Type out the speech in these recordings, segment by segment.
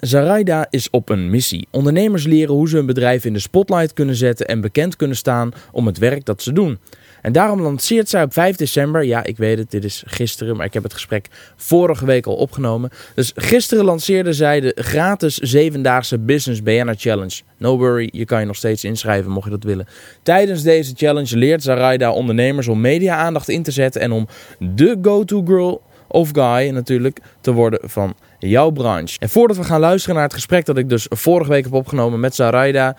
Zaraida is op een missie. Ondernemers leren hoe ze hun bedrijf in de spotlight kunnen zetten en bekend kunnen staan om het werk dat ze doen. En daarom lanceert zij op 5 december, ja ik weet het, dit is gisteren, maar ik heb het gesprek vorige week al opgenomen. Dus gisteren lanceerde zij de gratis zevendaagse Business BNR Challenge. No worry, je kan je nog steeds inschrijven mocht je dat willen. Tijdens deze challenge leert Zaraida ondernemers om media-aandacht in te zetten en om de go-to girl of guy natuurlijk te worden van jouw branche. En voordat we gaan luisteren naar het gesprek dat ik dus vorige week heb opgenomen met Zaraida...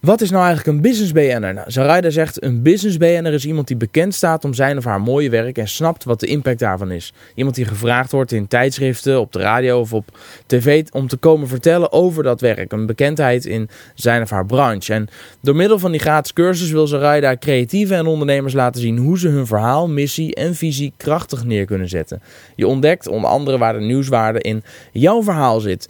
Wat is nou eigenlijk een business BN'er? Nou, zegt een business BN'er is iemand die bekend staat om zijn of haar mooie werk en snapt wat de impact daarvan is. Iemand die gevraagd wordt in tijdschriften, op de radio of op tv om te komen vertellen over dat werk. Een bekendheid in zijn of haar branche. En door middel van die gratis cursus wil Zaraida creatieven en ondernemers laten zien hoe ze hun verhaal, missie en visie krachtig neer kunnen zetten. Je ontdekt onder andere waar de nieuwswaarde in jouw verhaal zit.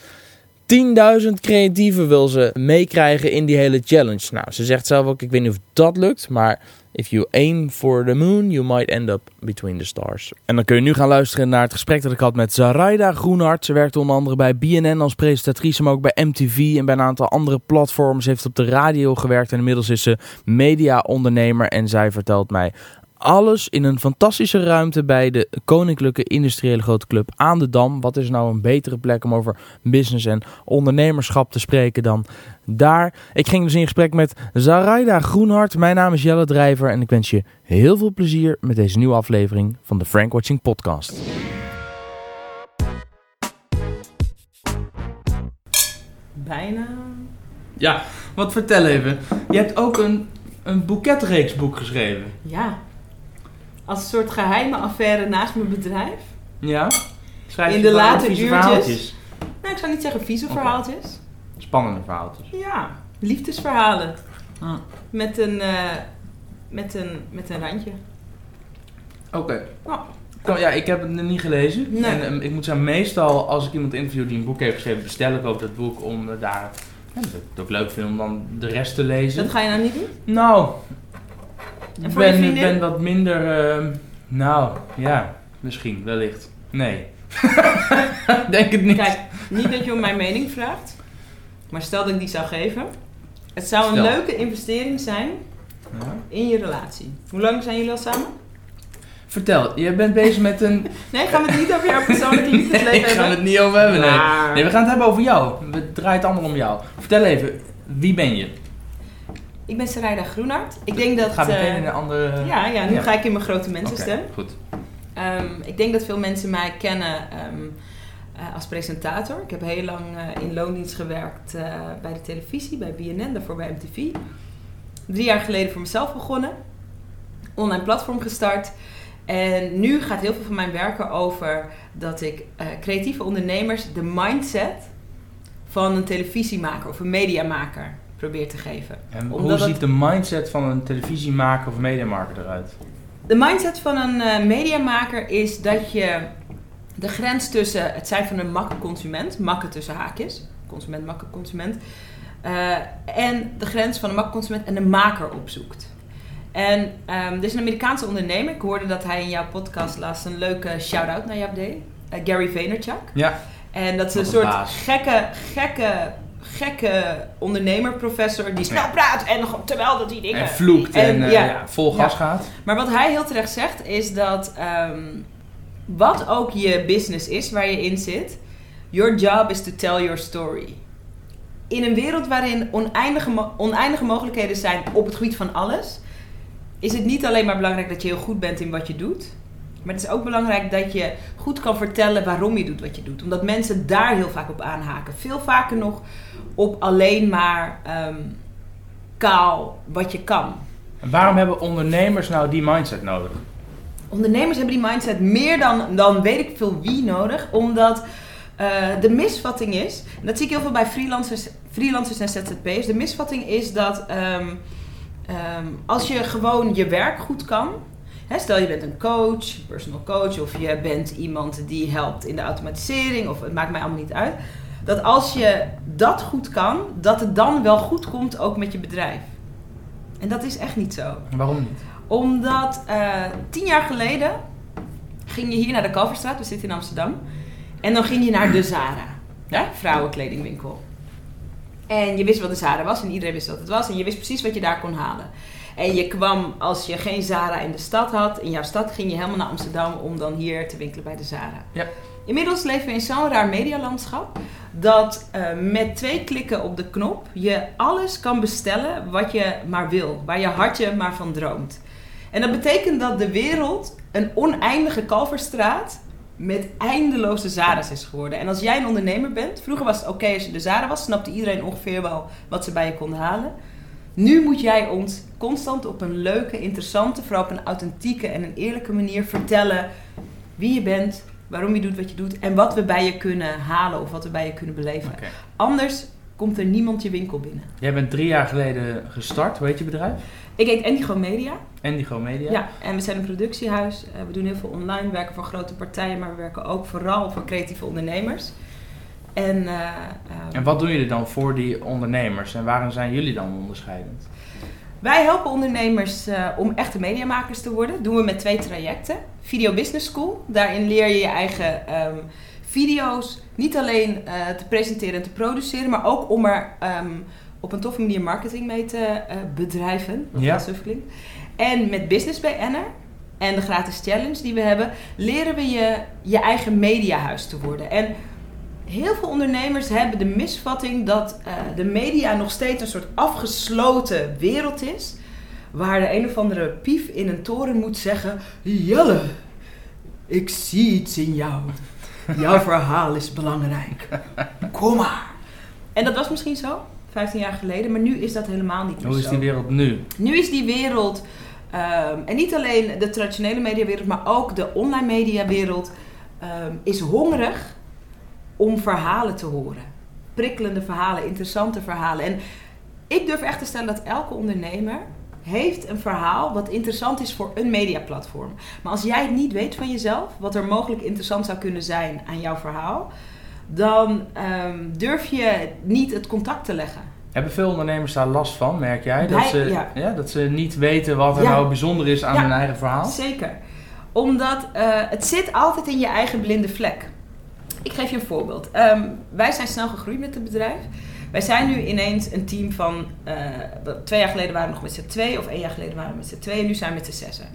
10.000 creatieven wil ze meekrijgen in die hele challenge. Nou, ze zegt zelf ook, ik weet niet of dat lukt, maar if you aim for the moon, you might end up between the stars. En dan kun je nu gaan luisteren naar het gesprek dat ik had met Zaraida Groenhart. Ze werkt onder andere bij BNN als presentatrice, maar ook bij MTV en bij een aantal andere platforms. Ze heeft op de radio gewerkt en inmiddels is ze media-ondernemer en zij vertelt mij alles in een fantastische ruimte bij de Koninklijke Industriële Grote Club aan de Dam. Wat is nou een betere plek om over business en ondernemerschap te spreken dan daar? Ik ging dus in gesprek met Zaraida Groenhart. Mijn naam is Jelle Drijver en ik wens je heel veel plezier met deze nieuwe aflevering van de Frank Watching Podcast. Bijna. Ja, wat vertel even. Je hebt ook een, een boeketreeksboek geschreven. Ja. Als een soort geheime affaire naast mijn bedrijf. Ja? Schrijf In de late uurtjes. verhaaltjes? Nou, ik zou niet zeggen vieze verhaaltjes. Spannende verhaaltjes. Ja, liefdesverhalen. Hm. Met een, eh, met een, met een randje. Oké. Oh. Kom, Ja, ik heb het niet gelezen. Nee. En ehm, ik moet zeggen, meestal als ik iemand interview die een boek heeft geschreven, bestel ik ook dat boek om daar... Ja, dat ik het ook leuk vind om dan de rest te lezen. Dat ga je nou niet doen? Nou, En ik voor ben, wat minder... ehm, nou, ja, misschien, wellicht. Nee. Denk het niet. Kijk, niet dat je om mijn mening vraagt. Maar stel dat ik die zou geven. Het zou een Stel. leuke investering zijn Ja. in je relatie. Hoe lang zijn jullie al samen? Vertel, je bent bezig met een... Nee, gaan we het niet over jouw persoonlijke liefdesleven Nee, ik ga hebben? het niet over hebben, nee. Nee, we gaan het hebben over jou. Het draait allemaal om jou. Vertel even, wie ben je? Ik ben Sarayda Groenhart. Ik denk dat... Ga meteen eh, in een andere... Ja, ja, nu Ja. ga ik in mijn grote mensenstem. Oké, goed. Ehm, ik denk dat veel mensen mij kennen ehm, eh, als presentator. Ik heb heel lang eh, in loondienst gewerkt bij de televisie, bij BNN, daarvoor bij MTV. Drie jaar geleden voor mezelf begonnen. Online platform gestart. En nu gaat heel veel van mijn werken over dat ik creatieve ondernemers de mindset van een televisiemaker of een mediamaker probeer te geven. En hoe ziet de mindset van een televisiemaker of mediamaker eruit? De mindset van een eh, mediamaker is dat je de grens tussen het zijn van een makke consument, makke tussen haakjes, consument, makke consument, eh, en de grens van een makke consument en de maker opzoekt. En ehm er is een Amerikaanse ondernemer, ik hoorde dat hij in jouw podcast laatst een leuke shout-out naar jou deed, eh, Gary Vaynerchuk. Ja, En dat is een soort baas. gekke, gekke, gekke ondernemer-professor die snel praat en terwijl dat die dingen... en vloekt en, En, eh, ja. ja, vol gas Ja. gaat. Maar wat hij heel terecht zegt is dat ehm, wat ook je business is waar je in zit, your job is to tell your story. In een wereld waarin oneindige, mo- oneindige mogelijkheden zijn op het gebied van alles, is het niet alleen maar belangrijk dat je heel goed bent in wat je doet, maar het is ook belangrijk dat je goed kan vertellen waarom je doet wat je doet. Omdat mensen daar heel vaak op aanhaken. Veel vaker nog op alleen maar ehm, kaal wat je kan. En waarom hebben ondernemers nou die mindset nodig? Ondernemers hebben die mindset meer dan, dan weet ik veel wie nodig. Omdat eh, de misvatting is, en dat zie ik heel veel bij freelancers, freelancers en ZZP'ers. De misvatting is dat ehm, ehm, als je gewoon je werk goed kan. Hè, stel je bent een coach, personal coach, of je bent iemand die helpt in de automatisering, of het maakt mij allemaal niet uit. Dat als je dat goed kan, dat het dan wel goed komt ook met je bedrijf. En dat is echt niet zo Waarom niet? omdat eh, tien jaar geleden ging je hier naar de Kalverstraat, we zitten in Amsterdam. En dan ging je naar de Zara. hè, vrouwenkledingwinkel. En je wist wat een Zara was en iedereen wist wat het was. En je wist precies wat je daar kon halen. En je kwam, als je geen Zara in de stad had, in jouw stad ging je helemaal naar Amsterdam om dan hier te winkelen bij de Zara. Ja. Inmiddels leven we in zo'n raar medialandschap dat eh, met twee klikken op de knop je alles kan bestellen wat je maar wil, waar je hartje maar van droomt. En dat betekent dat de wereld een oneindige kalverstraat met eindeloze Zara's is geworden. En als jij een ondernemer bent, vroeger was het oké als je de Zara was, snapte iedereen ongeveer wel wat ze bij je konden halen. Nu moet jij ons constant op een leuke, interessante, vooral op een authentieke en een eerlijke manier vertellen wie je bent, waarom je doet wat je doet en wat we bij je kunnen halen of wat we bij je kunnen beleven. Anders komt er niemand je winkel binnen. Jij bent drie jaar geleden gestart. Hoe heet je bedrijf? Ik heet Indigo Media. Indigo Media. Ja. en we zijn een productiehuis. Eh, we doen heel veel online, we werken voor grote partijen, maar we werken ook vooral voor creatieve ondernemers. En, eh, En wat doen jullie dan voor die ondernemers? En waarom zijn jullie dan onderscheidend? Wij helpen ondernemers eh, om echte mediamakers te worden. Dat doen we met twee trajecten. Video Business School, daarin leer je je eigen ehm, video's niet alleen eh, te presenteren en te produceren, maar ook om er ehm, op een toffe manier marketing mee te eh, bedrijven. Ja. suf klinkt. En met Business BN'er en de gratis challenge die we hebben, leren we je je eigen mediahuis te worden. En heel veel ondernemers hebben de misvatting dat eh, de media nog steeds een soort afgesloten wereld is. Waar de een of andere pief in een toren moet zeggen: Jelle, ik zie iets in jou. Jouw verhaal is belangrijk. Kom maar. En dat was misschien zo, 15 jaar geleden, maar nu is dat helemaal niet meer Hoe is die wereld nu? Nu is die wereld, ehm, en niet alleen de traditionele mediawereld, maar ook de online mediawereld, ehm, is hongerig om verhalen te horen. Prikkelende verhalen, interessante verhalen. En ik durf echt te stellen dat elke ondernemer heeft een verhaal wat interessant is voor een mediaplatform. Maar als jij het niet weet van jezelf, wat er mogelijk interessant zou kunnen zijn aan jouw verhaal, dan ehm, durf je niet het contact te leggen. Hebben veel ondernemers daar last van, merk jij? Dat, ze, ja. dat ze niet weten wat er Ja. nou bijzonder is aan hun eigen verhaal? Zeker. Omdat eh, het zit altijd in je eigen blinde vlek. Ik geef je een voorbeeld. Ehm, wij zijn snel gegroeid met het bedrijf. Wij zijn nu ineens een team van... eh, twee jaar geleden waren we nog met z'n twee... of één jaar geleden waren we met z'n twee... en nu zijn we met z'n zessen.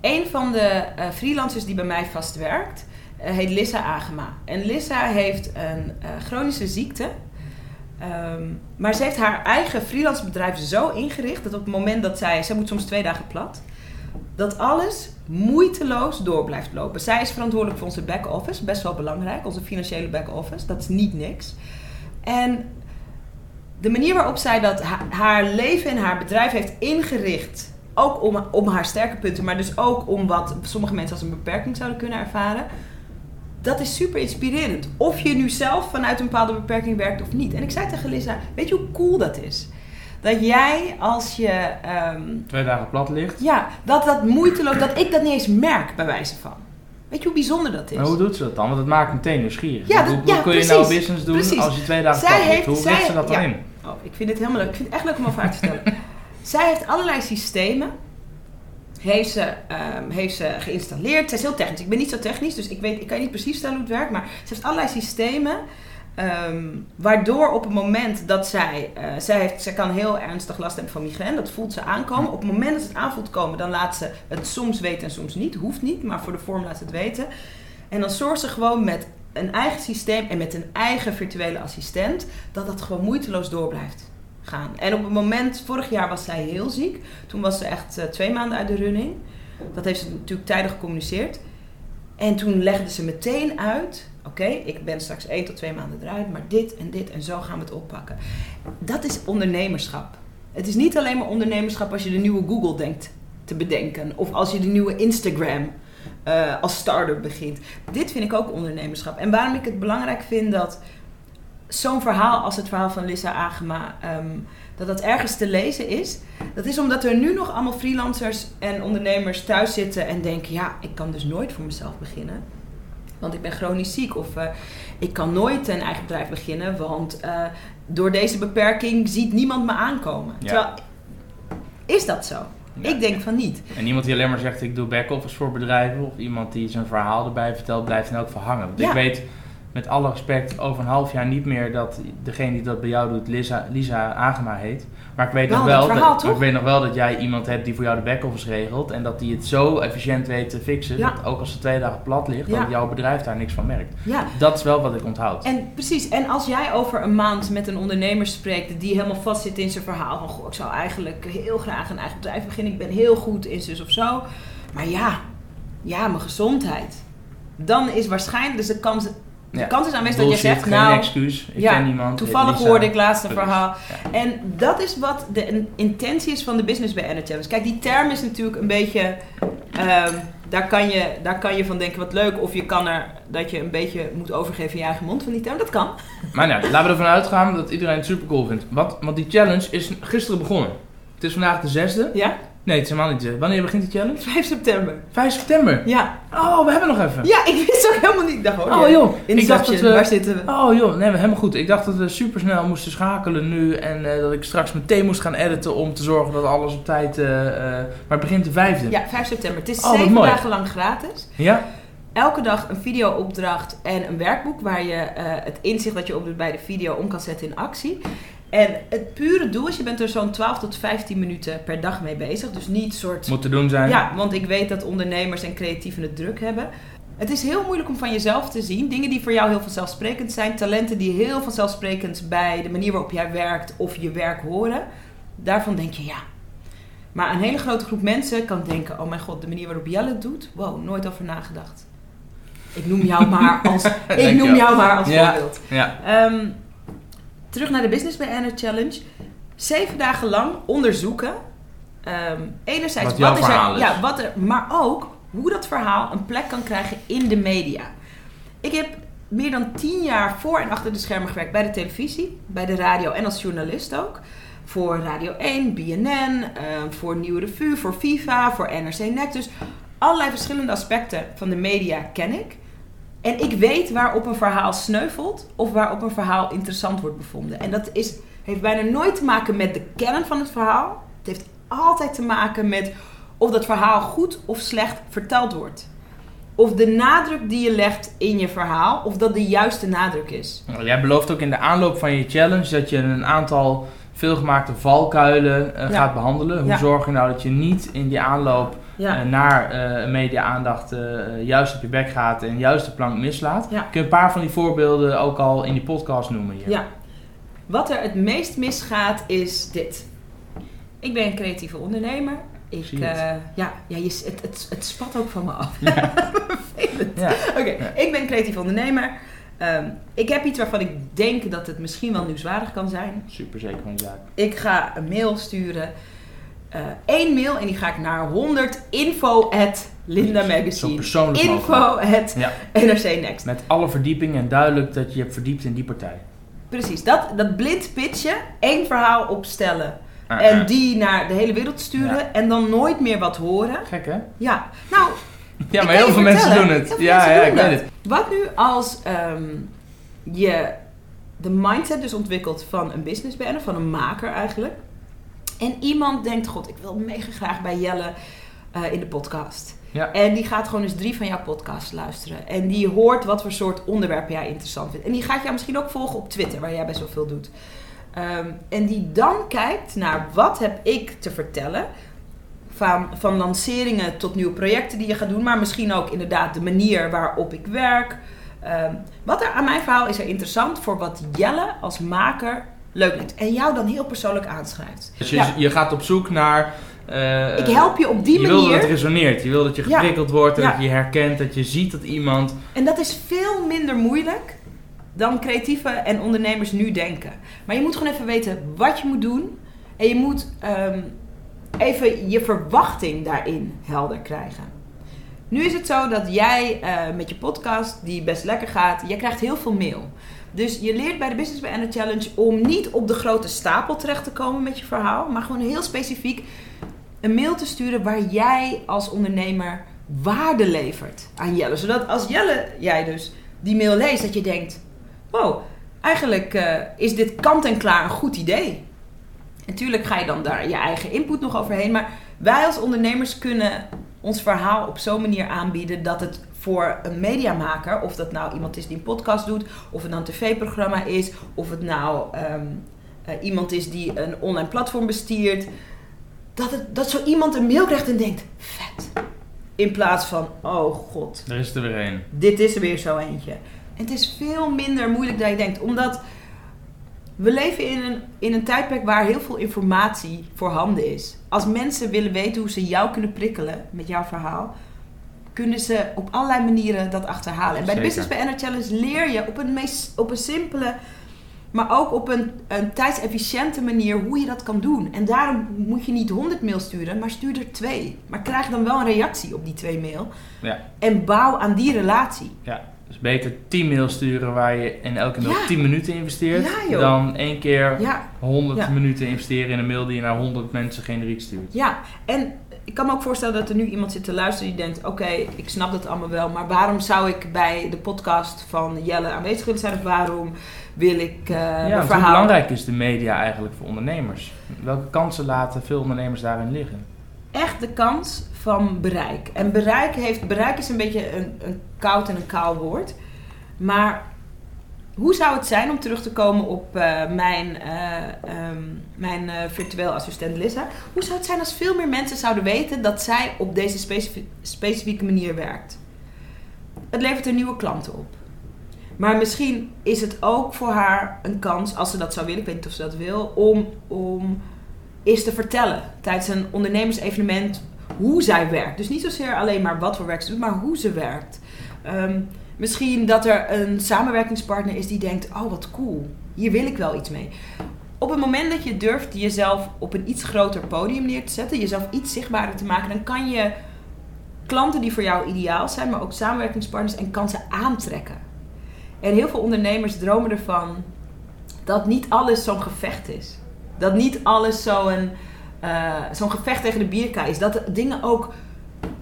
Een van de eh, freelancers die bij mij vast werkt... eh, heet Lissa Agema. En Lissa heeft een chronische ziekte... Ehm, maar ze heeft haar eigen freelance bedrijf zo ingericht... dat op het moment dat zij... Zij moet soms twee dagen plat dat alles moeiteloos door blijft lopen. Zij is verantwoordelijk voor onze back-office, best wel belangrijk, onze financiële back-office. Dat is niet niks. En de manier waarop zij dat ha- haar leven en haar bedrijf heeft ingericht, ook om, om haar sterke punten, maar dus ook om wat sommige mensen als een beperking zouden kunnen ervaren, dat is super inspirerend. Of je nu zelf vanuit een bepaalde beperking werkt of niet. En ik zei tegen Lisa, weet je hoe cool dat is? Dat jij als je ehm, Twee dagen plat ligt. ja, dat dat moeiteloos, dat ik dat niet eens merk bij wijze van. Weet je hoe bijzonder dat is? Maar hoe doet ze dat dan? Want het maakt meteen nieuwsgierig. Ja, hoe dat- hoe ja, kun je nou business doen Precies. als je twee dagen Zij plat ligt? Hoe zij- richt ze dat dan ja. in? Oh, ik vind het helemaal leuk. Ik vind het echt leuk om over uit te vertellen. Zij heeft allerlei systemen. Heeft ze, ehm, heeft ze geïnstalleerd. Zij is heel technisch. Ik ben niet zo technisch, dus ik, weet, ik kan je niet precies vertellen hoe het werkt. Maar ze heeft allerlei systemen. Ehm, waardoor op het moment dat zij, eh, zij, heeft, zij kan heel ernstig last hebben van migraine, dat voelt ze aankomen. Op het moment dat ze het aanvoelt komen, dan laat ze het soms weten en soms niet. Hoeft niet, maar voor de vorm laat ze het weten. En dan zorgt ze gewoon met een eigen systeem en met een eigen virtuele assistent, dat dat gewoon moeiteloos door blijft gaan. En op het moment, vorig jaar was zij heel ziek. Toen was ze echt eh, twee maanden uit de running. Dat heeft ze natuurlijk tijdig gecommuniceerd. En toen legde ze meteen uit: oké, ik ben straks één tot twee maanden eruit, maar dit en dit en zo gaan we het oppakken. Dat is ondernemerschap. Het is niet alleen maar ondernemerschap als je de nieuwe Google denkt te bedenken, of als je de nieuwe Instagram eh, als start-up begint. Dit vind ik ook ondernemerschap. En waarom ik het belangrijk vind dat zo'n verhaal als het verhaal van Lissa Agema, ehm, dat dat ergens te lezen is. Dat is omdat er nu nog allemaal freelancers en ondernemers thuis zitten en denken: ja, ik kan dus nooit voor mezelf beginnen. Want ik ben chronisch ziek. Of eh, ik kan nooit een eigen bedrijf beginnen, want eh, door deze beperking ziet niemand me aankomen. Ja. Terwijl, is dat zo? Ja. Ik denk van niet. En iemand die alleen maar zegt ik doe back-office voor bedrijven of iemand die zijn verhaal erbij vertelt, blijft in elk geval hangen. Want Ja. ik weet met alle respect over een half jaar niet meer dat degene die dat bij jou doet Lisa, Lisa Agema heet. Maar ik weet, Wel nog wel verhaal, dat, toch? ik weet nog wel dat jij iemand hebt die voor jou de back-office regelt. En dat die het zo efficiënt weet te fixen. Ja. Dat ook als ze twee dagen plat ligt, Ja. dat jouw bedrijf daar niks van merkt. Ja, Dat is wel wat ik onthoud. En precies, en als jij over een maand met een ondernemer spreekt die helemaal vastzit in zijn verhaal van goh, ik zou eigenlijk heel graag een eigen bedrijf beginnen, ik ben heel goed in zus of zo, maar ja, ja, mijn gezondheid. Dan is waarschijnlijk, dus de kans, de Ja. kans is aanwezig dat je zegt, nou, excuus. Ik ja, ken niemand. toevallig heet Lisa. hoorde ik laatst een verhaal. Ja. En dat is wat de in- intentie is van de Business bij Challenge. Kijk, die term is natuurlijk een beetje... ehm, daar, kan je, daar kan je van denken, wat leuk. Of je kan er, dat je een beetje moet overgeven in je eigen mond van die term. Dat kan. Maar nou, laten we ervan uitgaan dat iedereen het super cool vindt. Wat, want die challenge is gisteren begonnen. Het is vandaag de zesde. Ja? Nee, het is helemaal niet. Wanneer begint de challenge? 5 september. 5 september. Ja. Oh, we hebben nog even. Ja, ik wist ook helemaal niet. Ik dacht, oh, Oh joh, ik dacht dat we... waar zitten we? Oh joh, nee, helemaal goed. Ik dacht dat we super snel moesten schakelen nu en eh, dat ik straks meteen moest gaan editen om te zorgen dat alles op tijd. eh, eh, maar het begint de vijfde. Ja, 5 september. Het is Oh, wat zeven mooi. dagen lang gratis. Ja? Elke dag een videoopdracht en een werkboek waar je het inzicht dat je opdoet bij de video om kan zetten in actie. En het pure doel is, je bent er zo'n 12 tot 15 minuten per dag mee bezig. Dus niet soort... Moet te doen zijn. Ja, want ik weet dat ondernemers en creatieven het druk hebben. Het is heel moeilijk om van jezelf te zien. Dingen die voor jou heel vanzelfsprekend zijn. Talenten die heel vanzelfsprekend bij de manier waarop jij werkt of je werk horen. Daarvan denk je ja. Maar een hele grote groep mensen kan denken... Oh mijn god, de manier waarop Jelle het doet? Wow, nooit over nagedacht. Ik noem jou maar als, ik noem jou maar als Ja. voorbeeld. Ja. Ehm, terug naar de Business by Anna Challenge. Zeven dagen lang onderzoeken. Ehm, enerzijds Wat is er, is. Ja, wat er, maar ook hoe dat verhaal een plek kan krijgen in de media. Ik heb meer dan tien jaar voor en achter de schermen gewerkt bij de televisie, bij de radio en als journalist ook. Voor Radio 1, BNN, ehm, voor Nieuwe Revue, voor Viva, voor NRC Next. Dus allerlei verschillende aspecten van de media ken ik. En ik weet waarop een verhaal sneuvelt of waarop een verhaal interessant wordt bevonden. En dat is, heeft bijna nooit te maken met de kern van het verhaal. Het heeft altijd te maken met of dat verhaal goed of slecht verteld wordt. Of de nadruk die je legt in je verhaal, of dat de juiste nadruk is. Nou, Jij belooft ook in de aanloop van je challenge dat je een aantal veelgemaakte valkuilen eh, Ja. gaat behandelen. Hoe Ja. zorg je nou dat je niet in die aanloop Ja. naar eh, media-aandacht eh, juist op je bek gaat en juist de plank mislaat? Ja. Kun je een paar van die voorbeelden ook al in die podcast noemen hier? Ja. Wat er het meest misgaat is dit. Ik ben een creatieve ondernemer. Ik, Zie eh, ja, ja je, het, het, het spat ook van me af. Ja. Ja. Oké, Ja. ik ben een creatief ondernemer. Ehm, ik heb iets waarvan ik denk dat het misschien wel nieuwswaardig kan zijn. Super zeker van je zaak. Ik ga een mail sturen. Eén mail en die ga ik naar 100 info at Linda Zo Magazine. persoonlijk Info at Ja. NRC Next. Met alle verdieping en duidelijk dat je hebt verdiept in die partij. Precies, dat, dat blind pitchen, één verhaal opstellen en die naar de hele wereld sturen Ja. en dan nooit meer wat horen. Gek hè? Ja, nou, Ja, maar heel veel mensen doen het. veel Ja, ja, ik weet het. Wat nu als ehm, je de mindset dus ontwikkelt van een business banner, van een maker eigenlijk. En iemand denkt, god, ik wil mega graag bij Jelle eh, in de podcast. Ja. En die gaat gewoon eens drie van jouw podcasts luisteren. En die hoort wat voor soort onderwerpen jij interessant vindt. En die gaat jou misschien ook volgen op Twitter, waar jij best wel veel doet. Ehm, en die dan kijkt naar wat heb ik te vertellen. Van, van lanceringen tot nieuwe projecten die je gaat doen. Maar misschien ook inderdaad de manier waarop ik werk. Ehm, wat er aan mijn verhaal is er interessant voor wat Jelle als maker leuk vindt. En jou dan heel persoonlijk aanschrijft. Dus je, Ja. je gaat op zoek naar... eh, Ik help je op die je wil dat manier. het resoneert. Je wil dat je Ja. geprikkeld wordt en Ja. dat je herkent, dat je ziet dat iemand... En dat is veel minder moeilijk dan creatieven en ondernemers nu denken. Maar je moet gewoon even weten wat je moet doen. En je moet ehm, even je verwachting daarin helder krijgen. Nu is het zo dat jij eh, met je podcast, die best lekker gaat, jij krijgt heel veel mail. Dus je leert bij de Business by Anna Challenge om niet op de grote stapel terecht te komen met je verhaal, maar gewoon heel specifiek een mail te sturen waar jij als ondernemer waarde levert aan Jelle. Zodat als Jelle, jij dus, die mail leest, dat je denkt: wow, eigenlijk eh, is dit kant en klaar een goed idee. Natuurlijk ga je dan daar je eigen input nog overheen, maar wij als ondernemers kunnen ons verhaal op zo'n manier aanbieden dat het voor een mediamaker, of dat nou iemand is die een podcast doet, of het nou een tv-programma is, of het nou ehm, eh, iemand is die een online platform bestiert, dat, het, dat zo iemand een mail krijgt en denkt: vet. In plaats van: oh god, Er is er weer een. dit is er weer zo eentje. En het is veel minder moeilijk dan je denkt, omdat we leven in een, in een tijdperk waar heel veel informatie voorhanden is. Als mensen willen weten hoe ze jou kunnen prikkelen met jouw verhaal, kunnen ze op allerlei manieren dat achterhalen. En bij de. Business Banner Challenge leer je op een, meest, op een simpele, maar ook op een, een tijdsefficiënte manier hoe je dat kan doen. En daarom moet je niet 100 mails sturen, maar stuur er twee. Maar krijg dan wel een reactie op die twee mail. Ja. En bouw aan die relatie. Ja, dus beter 10 mails sturen waar je in elke mail Ja. 10 minuten investeert. Ja, dan één keer Ja, 100 Ja. minuten investeren in een mail die je naar 100 mensen generiek stuurt. Ja, en ik kan me ook voorstellen dat er nu iemand zit te luisteren die denkt: Oké, ik snap dat allemaal wel, maar waarom zou ik bij de podcast van Jelle aanwezig willen zijn? Of waarom wil ik eh ja, hoe belangrijk is de media eigenlijk voor ondernemers? Welke kansen laten veel ondernemers daarin liggen? Echt de kans van bereik. En bereik, heeft, bereik is een beetje een, een koud en een kaal woord. Maar hoe zou het zijn om terug te komen op eh, mijn, eh, ehm, mijn eh, virtueel assistent Lissa? Hoe zou het zijn als veel meer mensen zouden weten dat zij op deze specifie- specifieke manier werkt? Het levert er nieuwe klanten op. Maar misschien is het ook voor haar een kans, als ze dat zou willen, ik weet niet of ze dat wil, om, om eens te vertellen tijdens een ondernemersevenement hoe zij werkt. Dus niet zozeer alleen maar wat voor werk ze doet, maar hoe ze werkt. Ehm, misschien dat er een samenwerkingspartner is die denkt: Oh, wat cool, hier wil ik wel iets mee. Op het moment dat je durft jezelf op een iets groter podium neer te zetten, jezelf iets zichtbaarder te maken, dan kan je klanten die voor jou ideaal zijn, maar ook samenwerkingspartners en kansen aantrekken. En heel veel ondernemers dromen ervan dat niet alles zo'n gevecht is. Dat niet alles zo'n zo'n gevecht tegen de bierka is. Dat dingen ook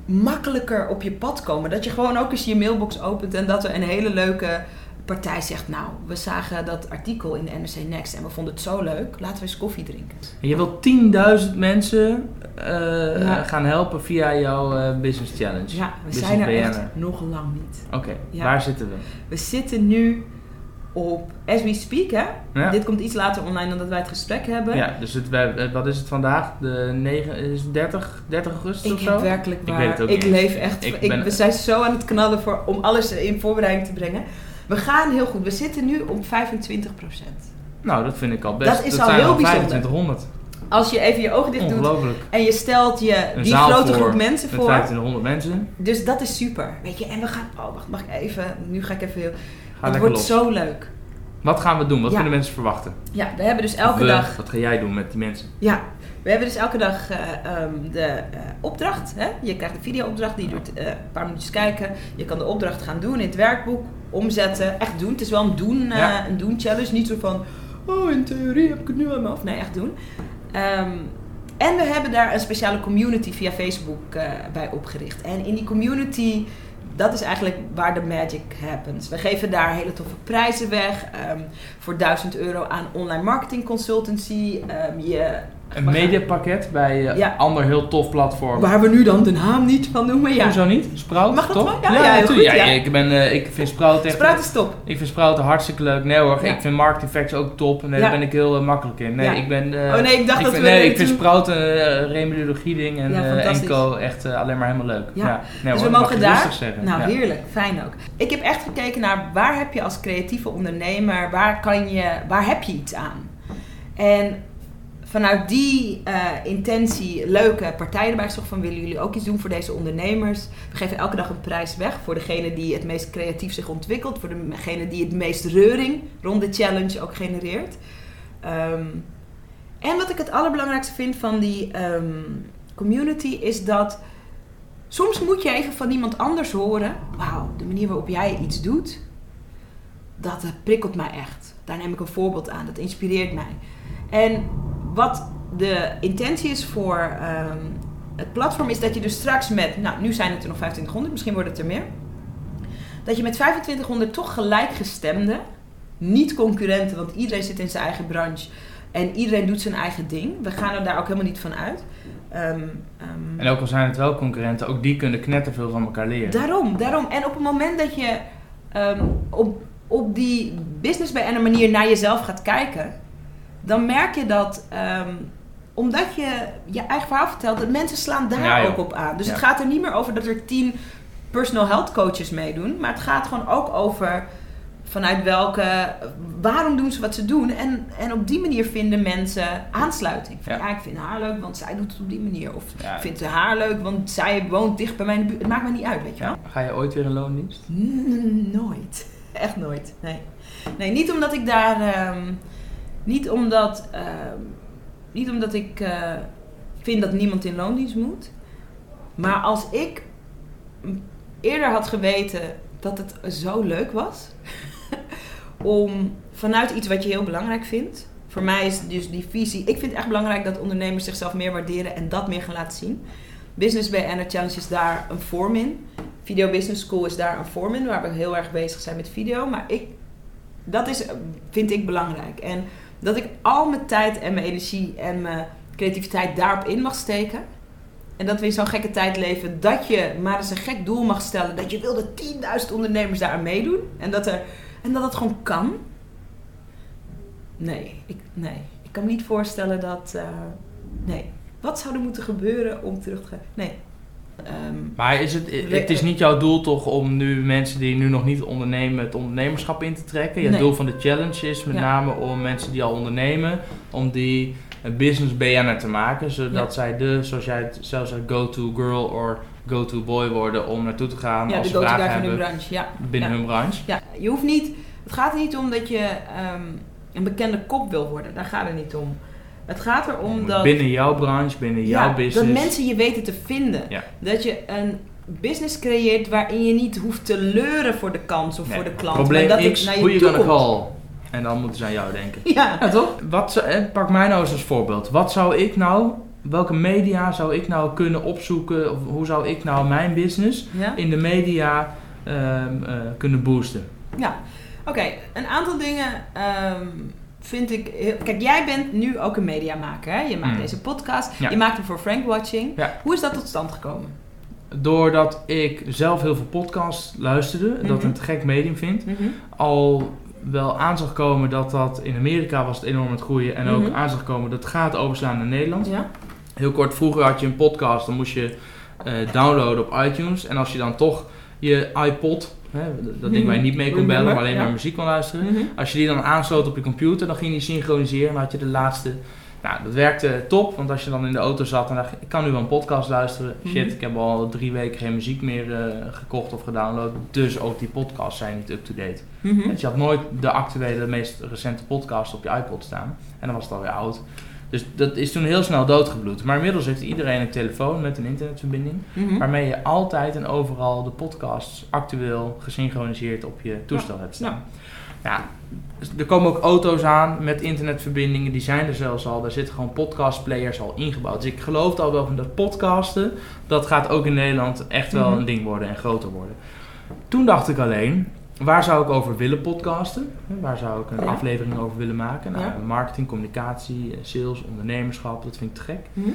makkelijker op je pad komen. Dat je gewoon ook eens je mailbox opent en dat er een hele leuke partij zegt... Nou, we zagen dat artikel in de NRC Next en we vonden het zo leuk. Laten we eens koffie drinken. En je wilt 10.000 mensen eh, Ja. gaan helpen via jouw eh, Business Challenge. Ja, we Business zijn er echt nog lang niet. Oké, Ja. waar zitten we? We zitten nu op As We Speak, hè? Ja. Dit komt iets later online dan dat wij het gesprek hebben. Ja, dus het, wij- eh, wat is het vandaag? De 9, is het 30, 30 augustus Ik of zo? werkelijk Ik waar. weet het ook ik niet. leef echt. Ik Ik ben- we zijn zo aan het knallen voor, om alles in voorbereiding te brengen. We gaan heel goed. We zitten nu op 25%. Nou, dat vind ik al best. Dat is al zijn heel al bijzonder. 2500. Als je even je ogen dicht doet en je stelt je Een die grote groep mensen voor. 2500 mensen. Dus dat is super. Weet je, en we gaan. Oh, wacht, mag ik even. Nu ga ik even heel. Het wordt los. zo leuk. Wat gaan we doen? Wat Ja. kunnen mensen verwachten? Ja, we hebben dus elke We, dag. Wat ga jij doen met die mensen? Ja, we hebben dus elke dag eh, ehm, de eh, opdracht. Hè? Je krijgt een video-opdracht, die doet eh, een paar minuutjes kijken. Je kan de opdracht gaan doen in het werkboek, omzetten, echt doen. Het is wel een doen, eh, Ja. een doen challenge, niet zo van, oh in theorie heb ik het nu aan mijn hoofd. Nee, echt doen. Ehm, en we hebben daar een speciale community via Facebook eh, bij opgericht. En in die community, dat is eigenlijk waar de magic happens. We geven daar hele toffe prijzen weg. ehm, voor 1000 euro aan online marketing consultancy. Ehm, je, Een mediapakket bij een Ja. ander heel tof platform. Waar we nu dan de naam niet van noemen. Ja, Hoezo niet? Sprout, Mag dat toch? wel? Ja, ja, goed, ja, ja. Ik, ben, eh, ik vind Sprout echt... Spruit is top. Ik vind Sprout hartstikke leuk. Nee hoor, ik vind Marketing Facts ook top. Nee, daar ben ik heel eh, makkelijk in. Nee, ik ben... eh, oh nee, ik dacht ik dat vind, we... nee, ik vind Sprout een remediologie ding en eh. Enco echt eh, alleen maar helemaal leuk. Ja. Nee, Dus hoor, we mogen daar-. Nou, heerlijk. Fijn ook. Ik heb echt gekeken naar waar heb je als creatieve ondernemer, waar, kan je, waar heb je iets aan? En vanuit die eh, intentie leuke partijen erbij gezocht van willen jullie ook iets doen voor deze ondernemers? We geven elke dag een prijs weg voor degene die het meest creatief zich ontwikkelt, voor degene die het meest reuring rond de challenge ook genereert. Ehm, en wat ik het allerbelangrijkste vind van die ehm, community is dat soms moet je even van iemand anders horen: Wauw, de manier waarop jij iets doet, dat eh, prikkelt mij echt. Daar neem ik een voorbeeld aan, dat inspireert mij. En wat de intentie is voor ehm, het platform, is dat je dus straks met, nou nu zijn het er nog 2500, misschien wordt het er meer. Dat je met 2500 toch gelijkgestemden, niet concurrenten, want iedereen zit in zijn eigen branche, En iedereen doet zijn eigen ding. We gaan er daar ook helemaal niet van uit. Ehm, ehm, En ook al zijn het wel concurrenten, ook die kunnen knetterveel van elkaar leren. Daarom, daarom. En op het moment dat je op, op die business bij een manier naar jezelf gaat kijken, dan merk je dat, ehm, omdat je je eigen verhaal vertelt, dat mensen slaan daar Ja, ook op aan. Dus Ja. het gaat er niet meer over dat er tien personal health coaches meedoen, maar het gaat gewoon ook over vanuit welke, waarom doen ze wat ze doen. En, en op die manier vinden mensen aansluiting. Van, ja. Ja. ik vind haar leuk, want zij doet het op die manier. Of Ja. ik vind haar leuk, want zij woont dicht bij mij in de buurt. Het maakt me niet uit, weet je wel. Ja. Ga je ooit weer een loondienst? Nooit. Echt nooit. Nee. Nee, niet omdat ik daar. ehm, niet omdat. ehm, niet omdat ik eh, vind dat niemand in loondienst moet. Maar als ik eerder had geweten dat het zo leuk was. om vanuit iets wat je heel belangrijk vindt. Voor mij is dus die visie. Ik vind het echt belangrijk dat ondernemers zichzelf meer waarderen en dat meer gaan laten zien. Business bij Anna Challenge is daar een vorm in. Video Business School is daar een vorm in, waar we heel erg bezig zijn met video. Maar ik, dat is, vind ik belangrijk. En dat ik al mijn tijd en mijn energie en mijn creativiteit daarop in mag steken. En dat we in zo'n gekke tijd leven dat je maar eens een gek doel mag stellen. Dat je wil dat 10.000 ondernemers daar aan meedoen. En dat, er, en dat het gewoon kan. Nee, ik, nee. ik kan me niet voorstellen dat... eh, nee. Wat zou er moeten gebeuren om terug te gaan? Nee. Ehm, Maar is het, het is niet jouw doel toch om nu mensen die nu nog niet ondernemen het ondernemerschap in te trekken? Je Nee. doel van de challenge is met Ja. name om mensen die al ondernemen, om die een business BN'er te maken. Zodat Ja. zij de, zoals jij het zelf zegt, go-to girl of go-to boy worden om naartoe te gaan ja, als ze vragen hun hebben branche. Ja. binnen hun branche. Ja, je hoeft niet. Het gaat er niet om dat je ehm, een bekende kop wil worden. Daar gaat het niet om. Het gaat erom dat. Binnen jouw branche, binnen jouw business. dat mensen je weten te vinden. Ja. Dat je een business creëert waarin je niet hoeft te leuren voor de kans of Nee. voor de klant. Probleem maar dat X, het naar hoe je je toe gonna komt. call. En dan moeten ze aan jou denken. Ja. Ja, toch? Wat, zou- eh, pak mij nou eens als voorbeeld. Wat zou ik nou, welke media zou ik nou kunnen opzoeken? Of hoe zou ik nou mijn business ja? in de media ehm, eh, kunnen boosten? Ja, oké. Een aantal dingen ehm, vind ik... Heel... Kijk, jij bent nu ook een mediamaker, hè? Je maakt Hmm. deze podcast. Ja. Je maakt hem voor Frank Watching. Ja. Hoe is dat tot stand gekomen? Doordat ik zelf heel veel podcasts luisterde, dat Mhm. een gek medium vind, al wel aan zag komen dat dat in Amerika was het enorm aan het groeien en ook Mhm. aan zag komen dat het gaat overslaan naar Nederland. Ja? Heel kort, vroeger had je een podcast, dan moest je eh, downloaden op iTunes. En als je dan toch je iPod, hè, dat ding waar je niet mee kon bellen, maar alleen. Ja. maar muziek kon luisteren. Mhm. Als je die dan aansloot op je computer, dan ging die synchroniseren en dan had je de laatste. Nou, dat werkte top, want als je dan in de auto zat en dacht ik kan nu wel een podcast luisteren. Shit, Mhm. ik heb al drie weken geen muziek meer eh, gekocht of gedownload. Dus ook die podcasts zijn niet up-to-date. Dus je had nooit de actuele, meest recente podcast op je iPod staan. En dan was het alweer oud. Dus dat is toen heel snel doodgebloed. Maar inmiddels heeft iedereen een telefoon met een internetverbinding. Mhm. Waarmee je altijd en overal de podcasts actueel gesynchroniseerd op je toestel hebt staan. Ja. dus er komen ook auto's aan met internetverbindingen. Die zijn er zelfs al. Daar zitten gewoon podcastplayers al ingebouwd. Dus ik geloof al wel van dat podcasten. Dat gaat ook in Nederland echt wel Mhm. een ding worden en groter worden. Toen dacht ik alleen, waar zou ik over willen podcasten? Waar zou ik een Ja. aflevering over willen maken? Nou, Ja. Marketing, communicatie, eh, sales, ondernemerschap. Dat vind ik te gek. Mhm.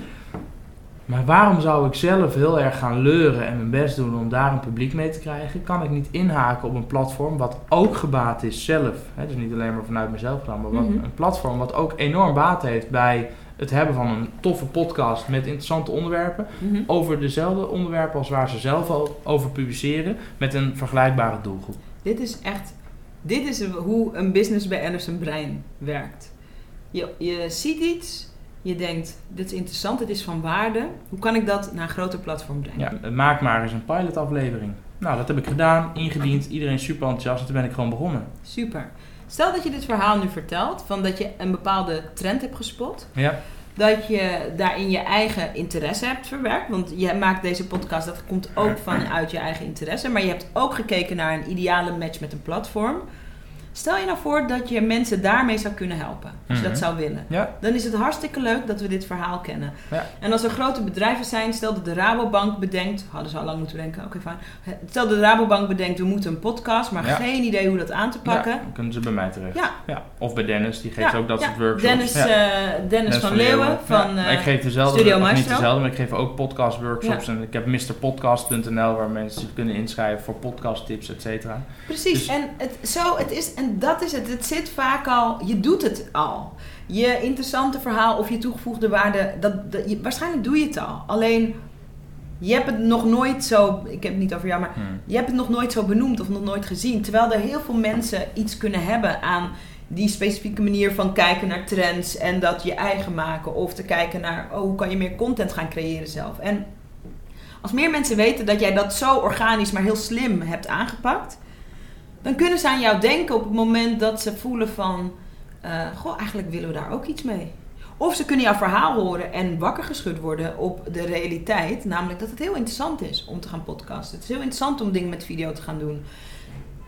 Maar waarom zou ik zelf heel erg gaan leuren en mijn best doen om daar een publiek mee te krijgen? Kan ik niet inhaken op een platform wat ook gebaat is zelf? Hè, dus niet alleen maar vanuit mezelf gedaan, maar wat, Mhm. een platform wat ook enorm baat heeft bij het hebben van een toffe podcast met interessante onderwerpen. Mhm. Over dezelfde onderwerpen als waar ze zelf over publiceren, met een vergelijkbare doelgroep. Dit is echt... Dit is hoe een business bij Anderson brein werkt. Je, je ziet iets... Je denkt, dit is interessant, dit is van waarde. Hoe kan ik dat naar een groter platform brengen? Ja, maak maar eens een pilotaflevering. Nou, dat heb ik gedaan, ingediend, iedereen super enthousiast en toen ben ik gewoon begonnen. Super. Stel dat je dit verhaal nu vertelt, van dat je een bepaalde trend hebt gespot. Ja, Dat je daarin je eigen interesse hebt verwerkt. Want je maakt deze podcast, dat komt ook vanuit je eigen interesse. Maar je hebt ook gekeken naar een ideale match met een platform. Stel je nou voor dat je mensen daarmee zou kunnen helpen. Als je Mhm. dat zou willen. Ja. Dan is het hartstikke leuk dat we dit verhaal kennen. Ja. En als er grote bedrijven zijn, stel dat de Rabobank bedenkt, hadden ze al lang moeten bedenken, oké fijn. Stel dat de Rabobank bedenkt, we moeten een podcast, maar Ja. geen idee hoe dat aan te pakken. Ja, dan kunnen ze bij mij terecht. Ja. Of bij Dennis, die geeft ook dat soort workshops. Dennis, eh, Dennis, van, Leeuwen van eh, ik geef dezelfde, Studio niet dezelfde, maar ik geef ook podcast workshops. En ik heb mrpodcast.nl waar mensen zich kunnen inschrijven voor podcast tips, et cetera. Precies, Dus- en, het, zo, het is, en dat is het. Het zit vaak al, je doet het al. Je interessante verhaal of je toegevoegde waarde, dat, dat- je- waarschijnlijk doe je het al. Alleen, je hebt het nog nooit zo, ik heb het niet over jou, maar Hmm. je hebt het nog nooit zo benoemd of nog nooit gezien. Terwijl er heel veel mensen iets kunnen hebben aan die specifieke manier van kijken naar trends en dat je eigen maken. Of te kijken naar, oh, hoe kan je meer content gaan creëren zelf. En als meer mensen weten dat jij dat zo organisch, maar heel slim hebt aangepakt, dan kunnen ze aan jou denken op het moment dat ze voelen van, eh, goh, eigenlijk willen we daar ook iets mee. Of ze kunnen jouw verhaal horen en wakker geschud worden op de realiteit. Namelijk dat het heel interessant is om te gaan podcasten. Het is heel interessant om dingen met video te gaan doen.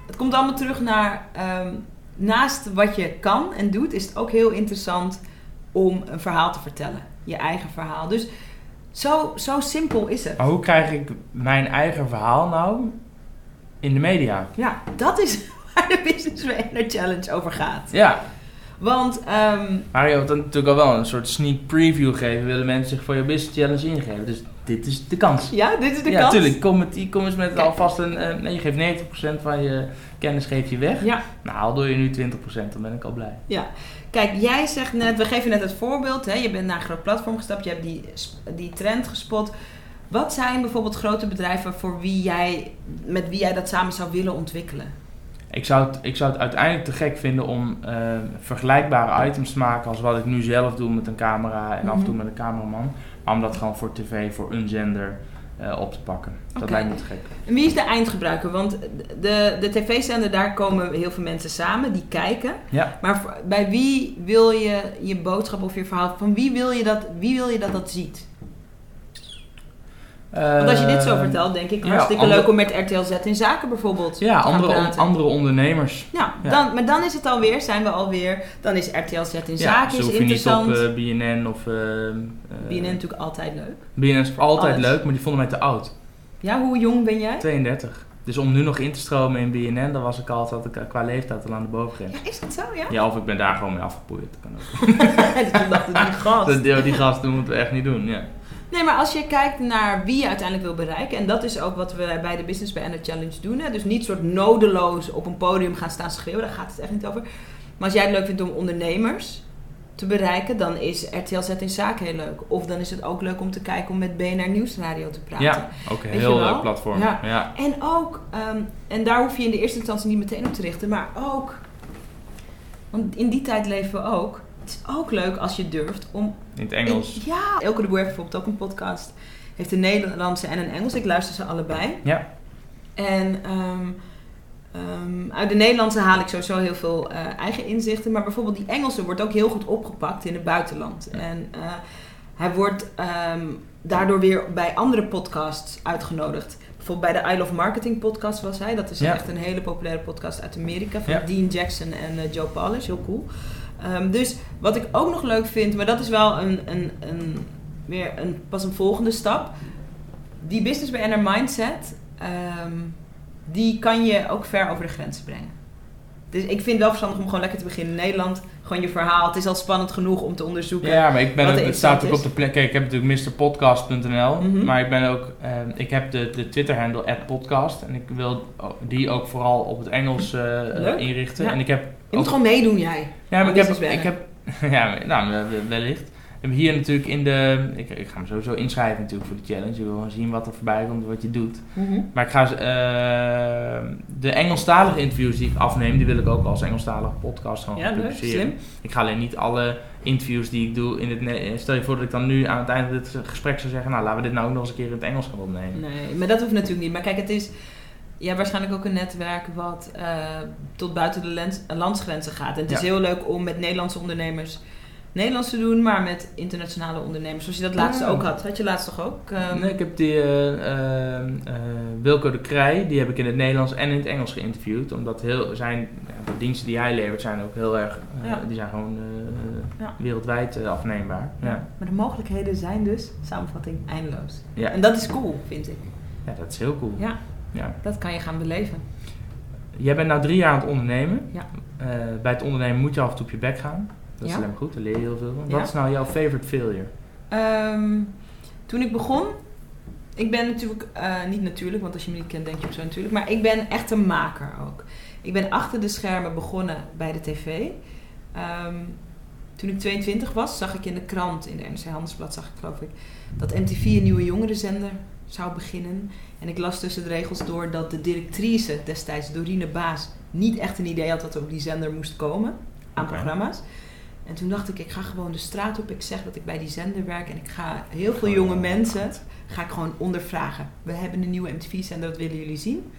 Het komt allemaal terug naar, ehm, naast wat je kan en doet, is het ook heel interessant om een verhaal te vertellen. Je eigen verhaal. Dus zo, zo simpel is het. Maar hoe krijg ik mijn eigen verhaal nou in de media? Ja, dat is waar de Business Trainer Challenge over gaat. Ja, Want ehm, maar je wilt dan natuurlijk al wel een soort sneak preview geven. Willen mensen zich voor je business challenge ingeven? Dus dit is de kans. ja, dit is de ja, kans. tuurlijk. Kom, met, die- kom eens met alvast een... eh, nee, je geeft 90% van je kennis geef je weg. Ja, Nou, doe je nu 20%, dan ben ik al blij. ja. Kijk, jij zegt net, we geven net het voorbeeld. Hè? Je bent naar een groot platform gestapt, je hebt die, die trend gespot. Wat zijn bijvoorbeeld grote bedrijven voor wie jij, met wie jij dat samen zou willen ontwikkelen? Ik zou, het, ik zou het uiteindelijk te gek vinden om eh, vergelijkbare items te maken als wat ik nu zelf doe met een camera en af en toe Mhm. met een cameraman. Maar om dat gewoon voor tv, voor een zender eh, op te pakken. Dat lijkt me te gek. En wie is de eindgebruiker? Want de, de tv-zender, daar komen heel veel mensen samen die kijken. Ja. Maar bij wie wil je je boodschap of je verhaal, van wie wil je dat wie wil je dat, dat ziet? Want als je dit zo Eh, vertelt, denk ik, hartstikke leuk om met RTL Z in zaken bijvoorbeeld Ja, te gaan andere, on- andere ondernemers. Ja, Ja. Dan, maar dan is het alweer, zijn we alweer, dan is RTL Z in Ja, zaken is hoef je niet interessant. op eh, BNN of... eh, eh, BNN natuurlijk altijd leuk. BNN is altijd Alles. leuk, maar die vonden mij te oud. Ja, hoe jong ben jij? 32. Dus om nu nog in te stromen in BNN, dan was ik altijd ik qua leeftijd al aan de bovengrens. Ja, is dat zo, ja? Ja, of ik ben daar gewoon mee afgepoeid. Dat kan ook. dacht, die gast. Dat, die, die gasten moeten we echt niet doen, ja. Nee, maar als je kijkt naar wie je uiteindelijk wil bereiken, en dat is ook wat we bij de Business Banner Challenge doen. Hè? Dus niet soort nodeloos op een podium gaan staan schreeuwen, daar gaat het echt niet over. Maar als jij het leuk vindt om ondernemers te bereiken, dan is RTL Z in zaken heel leuk. Of dan is het ook leuk om te kijken om met BNR Nieuwsradio te praten. Ja, ook een Weet heel leuk platform. Ja. Ja. En ook, ehm, en daar hoef je in de eerste instantie niet meteen op te richten, maar ook, want in die tijd leven we ook. Het is ook leuk als je durft om In het Engels. ja, Elke de Boer heeft bijvoorbeeld ook een podcast. Heeft een Nederlandse en een Engels. Ik luister ze allebei. Ja. En ehm, ehm, uit de Nederlandse haal ik sowieso heel veel eh, eigen inzichten. Maar bijvoorbeeld die Engelse wordt ook heel goed opgepakt in het buitenland. Ja. En eh, hij wordt ehm, daardoor weer bij andere podcasts uitgenodigd. Bijvoorbeeld bij de I Love Marketing podcast was hij. Dat is Ja. echt een hele populaire podcast uit Amerika. Van Ja. Dean Jackson en eh, Joe Polish. Heel cool. Ehm, dus wat ik ook nog leuk vind, maar dat is wel een, een, een, een, pas een volgende stap. Die business BNR mindset, ehm, die kan je ook ver over de grenzen brengen. Dus ik vind het wel verstandig om gewoon lekker te beginnen in Nederland. Gewoon je verhaal. Het is al spannend genoeg om te onderzoeken. Ja, maar ik ben ook, het staat ook op de plek. Kijk, ik heb natuurlijk mrpodcast.nl, Mhm. maar ik ben ook, eh, ik heb de, de Twitter-handle podcast en ik wil die ook vooral op het Engels eh, inrichten. Ja. En ik heb Je moet ook- gewoon meedoen jij. Ja, maar ik heb, ik heb, ja, nou, wel- wellicht. We hebben hier natuurlijk in de, ik, ik ga me sowieso inschrijven natuurlijk voor de challenge. Je wil gewoon zien wat er voorbij komt, wat je doet. Maar ik ga eh, de Engelstalige interviews die ik afneem, die wil ik ook als Engelstalige podcast gewoon Ja, publiceren. Slim. Ik ga alleen niet alle interviews die ik doe in het Stel je voor dat ik dan nu aan het einde van dit gesprek zou zeggen, nou laten we dit nou ook nog eens een keer in het Engels gaan opnemen. Nee, maar dat hoeft natuurlijk niet. Maar kijk, het is ja, waarschijnlijk ook een netwerk wat eh, tot buiten de landsgrenzen gaat. En het is heel leuk om met Nederlandse ondernemers Nederlands te doen, maar met internationale ondernemers. Zoals je dat laatste Ah. ook had. Had je laatst toch ook? Ehm, Nee, ik heb die eh, Wilco de Krij, die heb ik in het Nederlands en in het Engels geïnterviewd. Omdat heel, zijn, de diensten die hij levert zijn ook heel erg, eh, Ja. die zijn gewoon Ja. wereldwijd afneembaar. Ja. Maar de mogelijkheden zijn dus, samenvatting, eindeloos. Ja. En dat is cool, vind ik. ja, dat is heel cool. Ja, Ja. dat kan je gaan beleven. Jij bent nou drie jaar aan het ondernemen. Ja. Bij het ondernemen moet je af en toe op je bek gaan. Dat is alleen goed, daar leer je heel veel van. Wat is nou jouw favorite failure? Ehm, toen ik begon, ik ben natuurlijk, eh, niet natuurlijk, want als je me niet kent denk je ook zo natuurlijk, maar ik ben echt een maker ook. Ik ben achter de schermen begonnen bij de tv. Ehm, toen ik 22 was, zag ik in de krant, in de NRC Handelsblad zag ik geloof ik, dat MTV een nieuwe jongerenzender zou beginnen. En ik las tussen de regels door dat de directrice destijds, Dorine Baas, niet echt een idee had dat er op die zender moest komen aan programma's. En toen dacht ik, ik ga gewoon de straat op. Ik zeg dat ik bij die zender werk. En ik ga heel veel Gewoon, jonge mensen ga ik gewoon ondervragen. We hebben een nieuwe MTV-zender, dat willen jullie zien.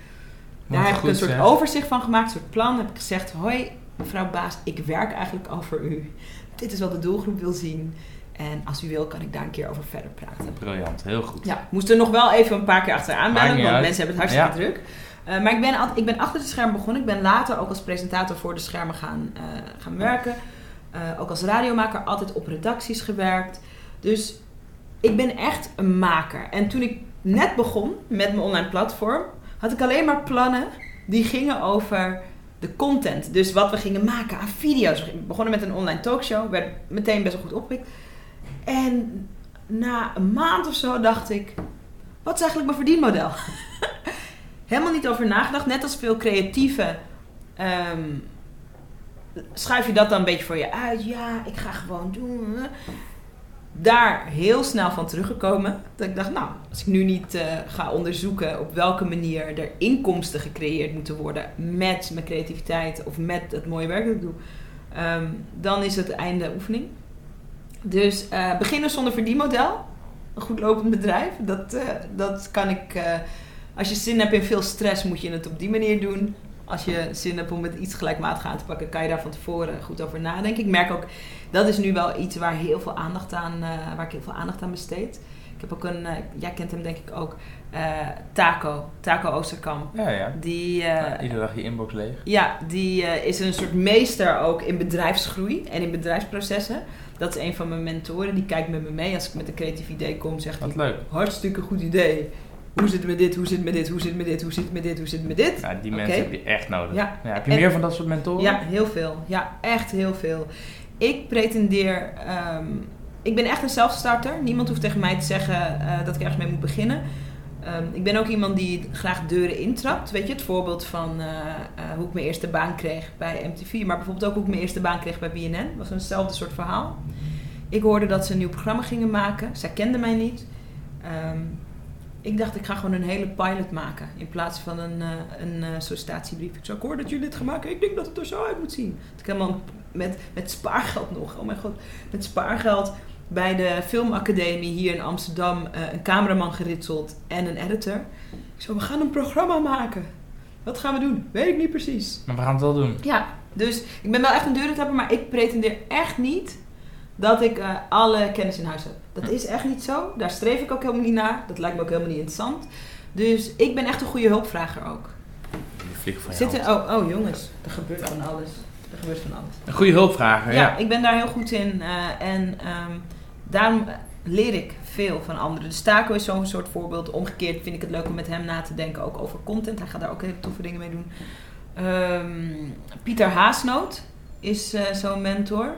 Daar heb ik een soort overzicht van gemaakt, een soort plan. Heb ik gezegd, hoi mevrouw Baas, ik werk eigenlijk al voor u. Dit is wat de doelgroep wil zien. En als u wil, kan ik daar een keer over verder praten. Briljant, heel goed. Ja, moest er nog wel even een paar keer achteraan bellen, want uit. mensen hebben het hartstikke Ja. druk. Eh, maar ik ben, al- ik ben achter de schermen begonnen. Ik ben later ook als presentator voor de schermen gaan, eh, gaan werken. Eh, ook als radiomaker altijd op redacties gewerkt. Dus ik ben echt een maker. En toen ik net begon met mijn online platform, had ik alleen maar plannen die gingen over de content. Dus wat we gingen maken aan video's. We begonnen met een online talkshow, werd meteen best wel goed opgepikt. En na een maand of zo dacht ik, wat is eigenlijk mijn verdienmodel? Helemaal niet over nagedacht. Net als veel creatieve ehm, schuif je dat dan een beetje voor je uit. Ja, ik ga gewoon doen. Daar heel snel van teruggekomen. Dat ik dacht, nou, als ik nu niet eh, ga onderzoeken op welke manier er inkomsten gecreëerd moeten worden met mijn creativiteit of met het mooie werk dat ik doe, ehm, dan is het einde oefening. Dus eh, beginnen zonder verdienmodel. Een goed lopend bedrijf. Dat, eh, dat kan ik. als je zin hebt in veel stress, moet je het op die manier doen. Als je zin hebt om het iets gelijkmatig aan te pakken, kan je daar van tevoren goed over nadenken. Ik merk ook, dat is nu wel iets waar, heel veel aandacht aan, eh, waar ik heel veel aandacht aan besteed. Ik heb ook een, eh, jij kent hem denk ik ook, eh, Taco, Taco Oosterkamp. Ja, ja. Die, Ja, iedere dag je inbox leeg. ja, die is een soort meester ook in bedrijfsgroei en in bedrijfsprocessen. Dat is een van mijn mentoren. Die kijkt met me mee als ik met een creatief idee kom. Zegt hij, leuk. hartstikke goed idee. Hoe zit het met dit, hoe zit het met dit, hoe zit het met dit, hoe zit het met dit, hoe zit het met dit? Ja, die mensen heb je echt nodig. Ja. heb je En- meer van dat soort mentoren? Ja, heel veel. Ja, echt heel veel. Ik pretendeer... ehm, ik ben echt een zelfstarter. Niemand hoeft tegen mij te zeggen eh, dat ik ergens mee moet beginnen. Ehm, ik ben ook iemand die graag deuren intrapt. Weet je, het voorbeeld van eh, eh, hoe ik mijn eerste baan kreeg bij MTV. Maar bijvoorbeeld ook hoe ik mijn eerste baan kreeg bij BNN. Dat was eenzelfde soort verhaal. Ik hoorde dat ze een nieuw programma gingen maken. Zij kenden mij niet. Ehm, ik dacht, ik ga gewoon een hele pilot maken. In plaats van een, eh, een eh, sollicitatiebrief. Ik ik hoor dat jullie dit gaan maken. Ik denk dat het er zo uit moet zien. Ik helemaal met, met spaargeld nog. Oh mijn god. Met spaargeld bij de filmacademie hier in Amsterdam eh, een cameraman geritseld en een editor. Ik zei, we gaan een programma maken. Wat gaan we doen? Weet ik niet precies. Maar we gaan het wel doen. Ja, dus ik ben wel echt een deurentrapper, maar ik pretendeer echt niet dat ik alle kennis in huis heb. Dat is echt niet zo. Daar streef ik ook helemaal niet naar. Dat lijkt me ook helemaal niet interessant. Dus ik ben echt een goede hulpvrager ook. Zitten, oh, oh jongens, er gebeurt van alles. Er gebeurt van alles. Een goede hulpvrager, Ja, ja. ik ben daar heel goed in. eh, en ehm, daarom leer ik veel van anderen. Dus Taco is zo'n soort voorbeeld. Omgekeerd vind ik het leuk om met hem na te denken, ook over content. Hij gaat daar ook hele toffe dingen mee doen. Ehm, Pieter Haasnoot is eh, zo'n mentor.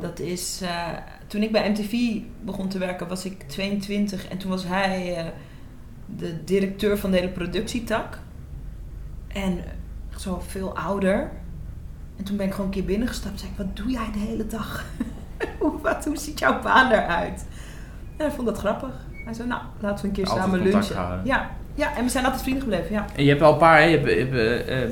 Dat is, eh, toen ik bij MTV begon te werken, was ik 22. En toen was hij eh, de directeur van de hele productietak. En echt zo veel ouder. En toen ben ik gewoon een keer binnengestapt en zei ik, wat doe jij de hele dag? hoe, wat, hoe ziet jouw baan eruit? En hij vond dat grappig. Hij zei, nou, laten we een keer Altijd samen lunchen. houden. Ja, ja, en we zijn altijd vrienden gebleven, ja. En je hebt al een paar, hè? je hebt, je hebt eh, eh,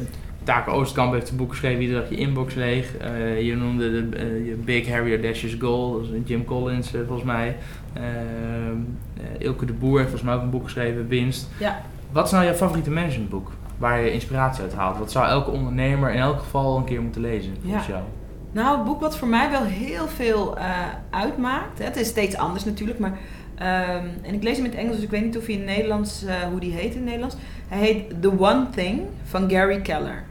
Taco Oostkamp heeft een boek geschreven, iedere dag je inbox leeg. Eh, je noemde de, eh, je Big Harry Audacious Goal, dat is een Jim Collins eh, volgens mij. Ehm, eh, Ilke de Boer heeft volgens mij ook een boek geschreven, Winst. Ja. Wat is nou jouw favoriete managementboek? Waar je inspiratie uit haalt? Wat zou elke ondernemer in elk geval een keer moeten lezen, volgens Ja. jou? Nou, het boek wat voor mij wel heel veel uitmaakt. Hè, het is steeds anders natuurlijk, maar. ehm, en ik lees hem in het Engels, dus ik weet niet of hij in het Nederlands, hoe die heet in het Nederlands. Hij heet The One Thing van Gary Keller.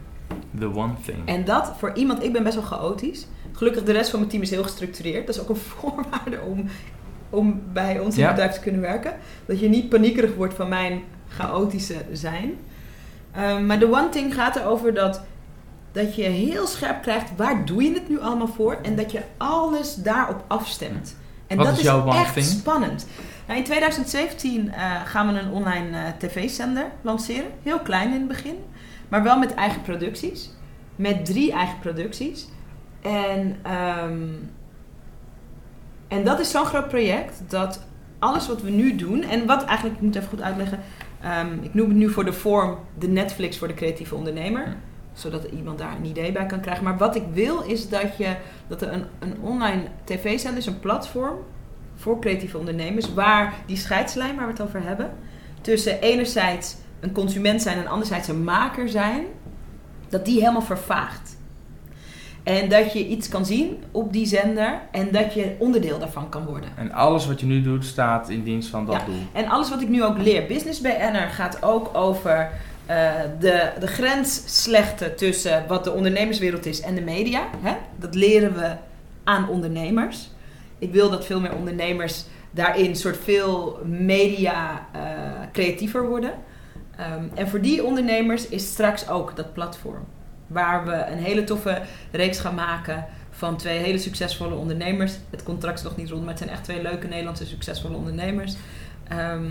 The one thing. En dat voor iemand, ik ben best wel chaotisch. Gelukkig de rest van mijn team is heel gestructureerd. Dat is ook een voorwaarde om, om bij ons in het bedrijf te kunnen werken. Dat je niet paniekerig wordt van mijn chaotische zijn. Ehm, maar de one thing gaat erover dat, dat je heel scherp krijgt waar doe je het nu allemaal voor. En dat je alles daarop afstemt. En Wat dat is jouw one echt thing? spannend. Nou, in 2017 eh, gaan we een online eh, tv-zender lanceren. Heel klein in het begin. Maar wel met eigen producties. Met drie eigen producties. En, ehm, en dat is zo'n groot project dat alles wat we nu doen, en wat eigenlijk, ik moet even goed uitleggen, ehm, ik noem het nu voor de vorm de Netflix voor de creatieve ondernemer. Zodat iemand daar een idee bij kan krijgen. Maar wat ik wil is dat, je, dat er een, een online tv-zender is, een platform voor creatieve ondernemers, waar die scheidslijn waar we het over hebben, tussen enerzijds een consument zijn en anderzijds een maker zijn, dat die helemaal vervaagt. En dat je iets kan zien op die zender en dat je onderdeel daarvan kan worden. En alles wat je nu doet staat in dienst van dat Ja. doel. En alles wat ik nu ook leer, Business BN'er, gaat ook over eh, de, de grens slechten tussen wat de ondernemerswereld is en de media. Hè? Dat leren we aan ondernemers. Ik wil dat veel meer ondernemers daarin soort veel media eh, creatiever worden. Ehm, en voor die ondernemers is straks ook dat platform. Waar we een hele toffe reeks gaan maken van twee hele succesvolle ondernemers. Het contract is nog niet rond, maar het zijn echt twee leuke Nederlandse succesvolle ondernemers. Ehm,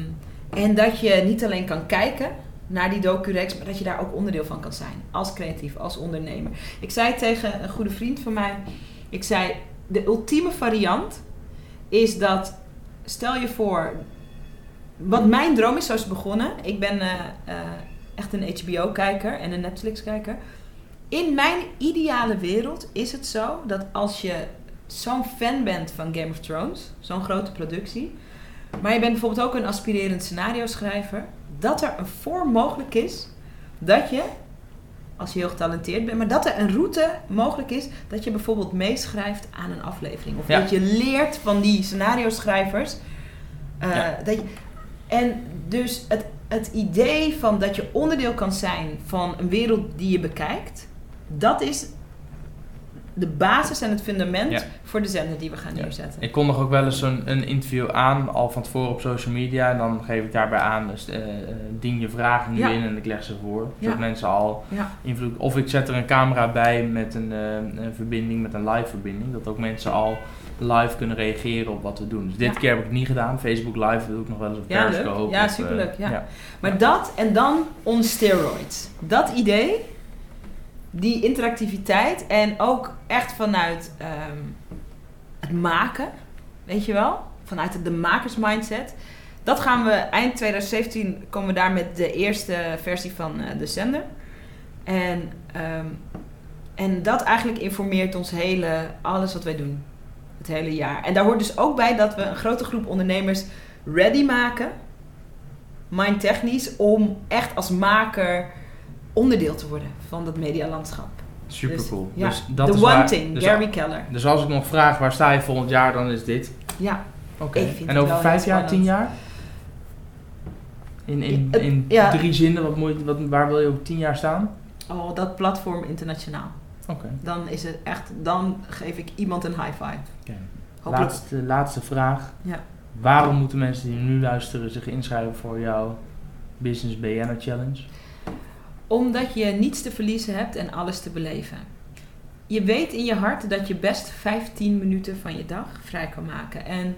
en dat je niet alleen kan kijken naar die docu-reeks, maar dat je daar ook onderdeel van kan zijn. Als creatief, als ondernemer. Ik zei tegen een goede vriend van mij, ik zei, de ultieme variant is dat, stel je voor, wat mijn droom is, zo is het begonnen. Ik ben eh, eh, echt een HBO-kijker en een Netflix-kijker. In mijn ideale wereld is het zo dat als je zo'n fan bent van Game of Thrones, zo'n grote productie, maar je bent bijvoorbeeld ook een aspirerend scenario-schrijver, dat er een vorm mogelijk is dat je, als je heel getalenteerd bent, maar dat er een route mogelijk is dat je bijvoorbeeld meeschrijft aan een aflevering. Of Ja. dat je leert van die scenario-schrijvers. eh, Ja. dat je, en dus het, het idee van dat je onderdeel kan zijn van een wereld die je bekijkt, dat is de basis en het fundament Ja. voor de zender die we gaan Ja. neerzetten. Ik kondig ook wel eens een, een interview aan, al van tevoren op social media. En dan geef ik daarbij aan, dus, eh, dien je vragen nu Ja. in en ik leg ze voor. Zodat mensen al invloed... Of ik zet er een camera bij met een, eh, een verbinding, met een live verbinding. Dat ook mensen al live kunnen reageren op wat we doen. Dus dit keer heb ik het niet gedaan. Facebook live doe ik nog wel eens op Ja. Periscope. Ja, eh, superleuk, ja. Maar dat en dan on steroids. Dat idee, die interactiviteit en ook echt vanuit ehm, het maken, weet je wel? Vanuit de makersmindset. Dat gaan we eind 2017 komen we daar met de eerste versie van eh, de zender. En, ehm, en dat eigenlijk informeert ons hele, alles wat wij doen. Het hele jaar. En daar hoort dus ook bij dat we een grote groep ondernemers ready maken mindtechnisch om echt als maker onderdeel te worden van dat medialandschap. Super Dus, cool. ja, Dus dat The is One waar- Thing, dus, Gary Keller. dus als ik nog vraag waar sta je volgend jaar, dan is dit. Ja, Oké. En over vijf jaar, tien jaar? In, in, in ja. drie zinnen, wat moet, wat, waar wil je over tien jaar staan? oh, dat platform internationaal. Oké. Dan is het echt, dan geef ik iemand een high five. Oké. Hopelijk. Laatste, laatste vraag. Ja. Waarom moeten mensen die nu luisteren zich inschrijven voor jouw Business BN'er Challenge? Omdat je niets te verliezen hebt en alles te beleven. Je weet in je hart dat je best 15 minuten van je dag vrij kan maken. En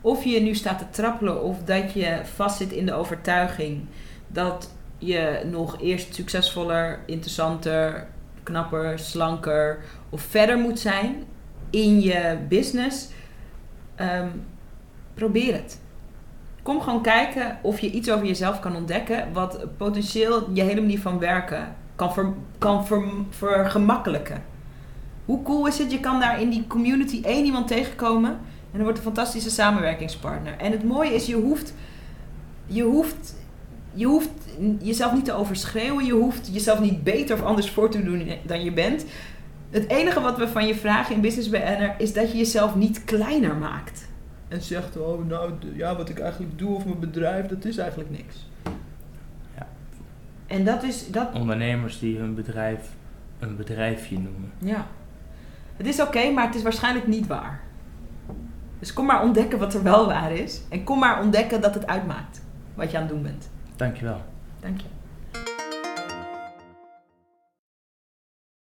of je nu staat te trappelen of dat je vastzit in de overtuiging dat je nog eerst succesvoller, interessanter, knapper, slanker of verder moet zijn in je business, ehm, probeer het. Kom gewoon kijken of je iets over jezelf kan ontdekken wat potentieel je hele manier van werken kan, ver, kan ver, vergemakkelijken. Hoe cool is het? Je kan daar in die community één iemand tegenkomen en er wordt een fantastische samenwerkingspartner. En het mooie is, je hoeft, je hoeft, je hoeft jezelf niet te overschreeuwen. Je hoeft jezelf niet beter of anders voor te doen dan je bent. Het enige wat we van je vragen in Business BN'er is dat je jezelf niet kleiner maakt. En zegt, oh nou, ja, wat ik eigenlijk doe of mijn bedrijf, dat is eigenlijk niks. Ja. En dat is, dat, Ondernemers die hun bedrijf een bedrijfje noemen. ja. Het is oké, maar het is waarschijnlijk niet waar. Dus kom maar ontdekken wat er wel waar is. En kom maar ontdekken dat het uitmaakt wat je aan het doen bent. Dankjewel. Dank je.